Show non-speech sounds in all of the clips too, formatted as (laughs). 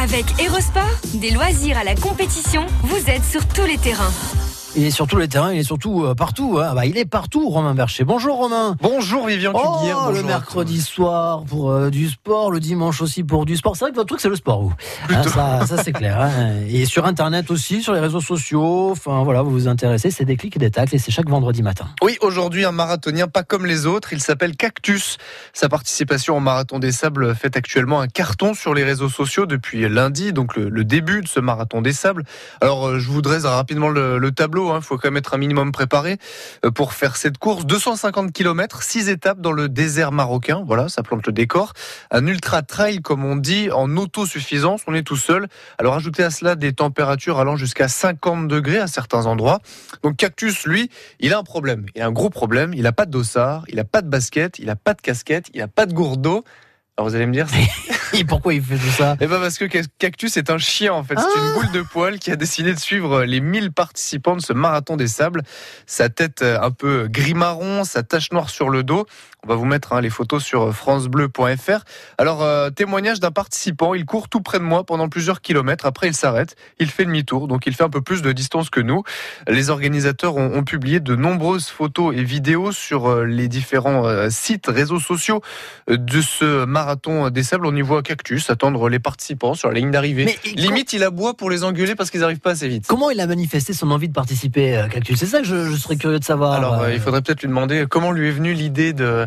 Avec Erosport, des loisirs à la compétition, vous êtes sur tous les terrains. Il est sur tous les terrains, il est surtout euh, partout. hein. Bah, il est partout, Romain Bercher. Bonjour Romain. Bonjour Vivian Oh, Cuguière. le bonjour mercredi soir pour euh, du sport, le dimanche aussi pour du sport. C'est vrai que votre truc c'est le sport, vous. Hein, ça, ça c'est clair. hein. Et sur Internet aussi, sur les réseaux sociaux. Enfin voilà, vous vous intéressez. C'est des clics et des tacles et c'est chaque vendredi matin. Oui, aujourd'hui un marathonien pas comme les autres. Il s'appelle Cactus. Sa participation au marathon des sables fait actuellement un carton sur les réseaux sociaux depuis lundi, donc le, le début de ce marathon des sables. Alors euh, je voudrais rapidement le, le tableau. Il faut quand même être un minimum préparé euh, pour faire cette course. 250 km, 6 étapes dans le désert marocain. Voilà, ça plante le décor. Un ultra trail, comme on dit, en autosuffisance. On est tout seul. Alors ajoutez à cela des températures allant jusqu'à 50 degrés à certains endroits. Donc Cactus, lui, il a un problème. Il a un gros problème. Il a pas de dossard, il a pas de basket, il a pas de casquette, il a pas de gourdeau. Alors vous allez me dire, (laughs) Et pourquoi il fait tout ça eh ben parce que Cactus est un chien en fait. C'est une boule de poil qui a décidé de suivre les 1000 participants de ce marathon des sables. Sa tête euh, un peu gris marron, sa tache noire sur le dos. On va vous mettre hein, les photos sur francebleu.fr. Alors euh, témoignage d'un participant. Il court tout près de moi pendant plusieurs kilomètres. Après il s'arrête. Il fait demi-tour. Donc il fait un peu plus de distance que nous. Les organisateurs ont, ont publié de nombreuses photos et vidéos sur euh, les différents euh, sites, réseaux sociaux euh, de ce marathon des sables. On y voit Cactus attendre les participants sur la ligne d'arrivée. Limite, il aboie pour les engueuler parce qu'ils n'arrivent pas assez vite. Comment il a manifesté son envie de participer, euh, Cactus? C'est ça que je, je serais curieux de savoir. Alors, euh, euh, il faudrait peut-être lui demander comment lui est venue l'idée de,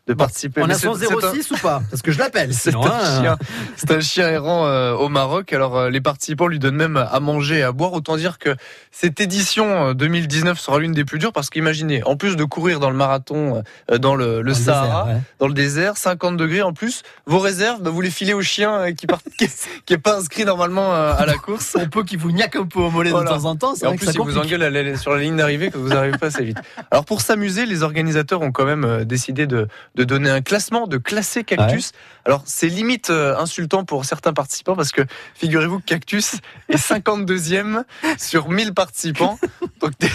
de participer. On a son c'est un- 06 ou pas Parce que je l'appelle. (laughs) C'est un hein. chien, c'est un chien errant euh, au Maroc. Alors euh, les participants lui donnent même à manger et à boire. Autant dire que cette édition euh, 2019 sera l'une des plus dures parce qu'imaginez, en plus de courir dans le marathon, euh, dans le, le Dans le Sahara, désert, ouais. dans le désert, 50 degrés en plus, vos réserves, bah, vous les filez au chien euh, qui, part, (laughs) qui, est- pas inscrit normalement euh, à la course. On peut qu'il vous niaque un peu au mollet Voilà. de temps en temps. Et en plus, il vous engueule à la- sur la ligne d'arrivée que vous n'arrivez pas assez vite. Alors, pour s'amuser, les organisateurs ont quand même euh, décidé de, de donner un classement, de classer Cactus. Alors, c'est limite euh, insultant pour certains participants parce que figurez-vous que Cactus est (laughs) 52e sur 1000 participants. Donc, dé-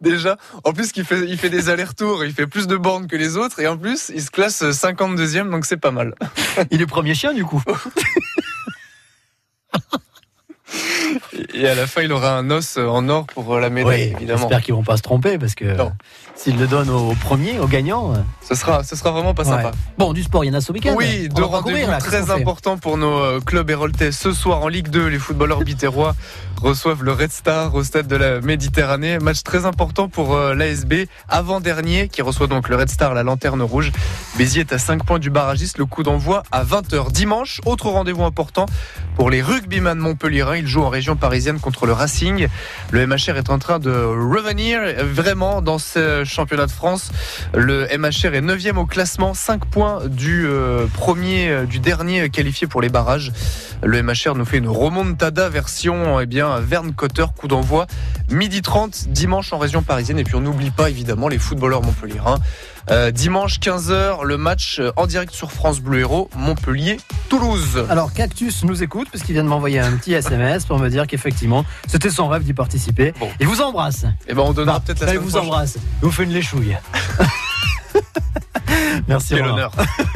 déjà, en plus, qu'il fait, il fait des allers-retours, il fait plus de bornes que les autres et en plus, il se classe 52e, donc c'est pas mal. Il est premier chien du coup. (laughs) Et à la fin, il aura un os en or pour euh, la médaille, Oui, évidemment. J'espère qu'ils vont pas se tromper parce que s'ils le donnent au premier, au gagnant. euh, Ce sera, ce sera vraiment pas sympa. Bon, du sport, il y en a ce week-end. Oui, deux rendez-vous très importants pour nos euh, clubs héroltais. Ce soir en Ligue 2, les footballeurs bitérois (laughs) reçoivent le Red Star au stade de la Méditerranée. Match très important pour euh, l'ASB, avant-dernier, qui reçoit donc le Red Star, la lanterne rouge. Béziers est à 5 points du barragiste. Le coup d'envoi à 20h dimanche. Autre rendez-vous important pour les rugbyman montpelliérains. Ils jouent en région parisienne contre le Racing. Le MHR est en train de revenir vraiment dans ce championnat de France. Le MHR est 9e au classement, 5 points du euh, premier, euh, du dernier qualifié pour les barrages. Le MHR nous fait une remontada version eh bien Verne Cotter, coup d'envoi midi 30 dimanche en région parisienne. Et puis on n'oublie pas évidemment les footballeurs montpelliérains. Euh, dimanche 15h, le match en direct sur France Bleu Héros, Montpellier-Toulouse. Alors Cactus nous écoute parce qu'il vient de m'envoyer un petit SMS pour me dire qu'effectivement c'était son rêve d'y participer. Bon. Il vous embrasse. Et ben on donnera Bah, peut-être la là, il vous prochaine. embrasse. Il vous fait une léchouille. (laughs) Merci. Quel honneur.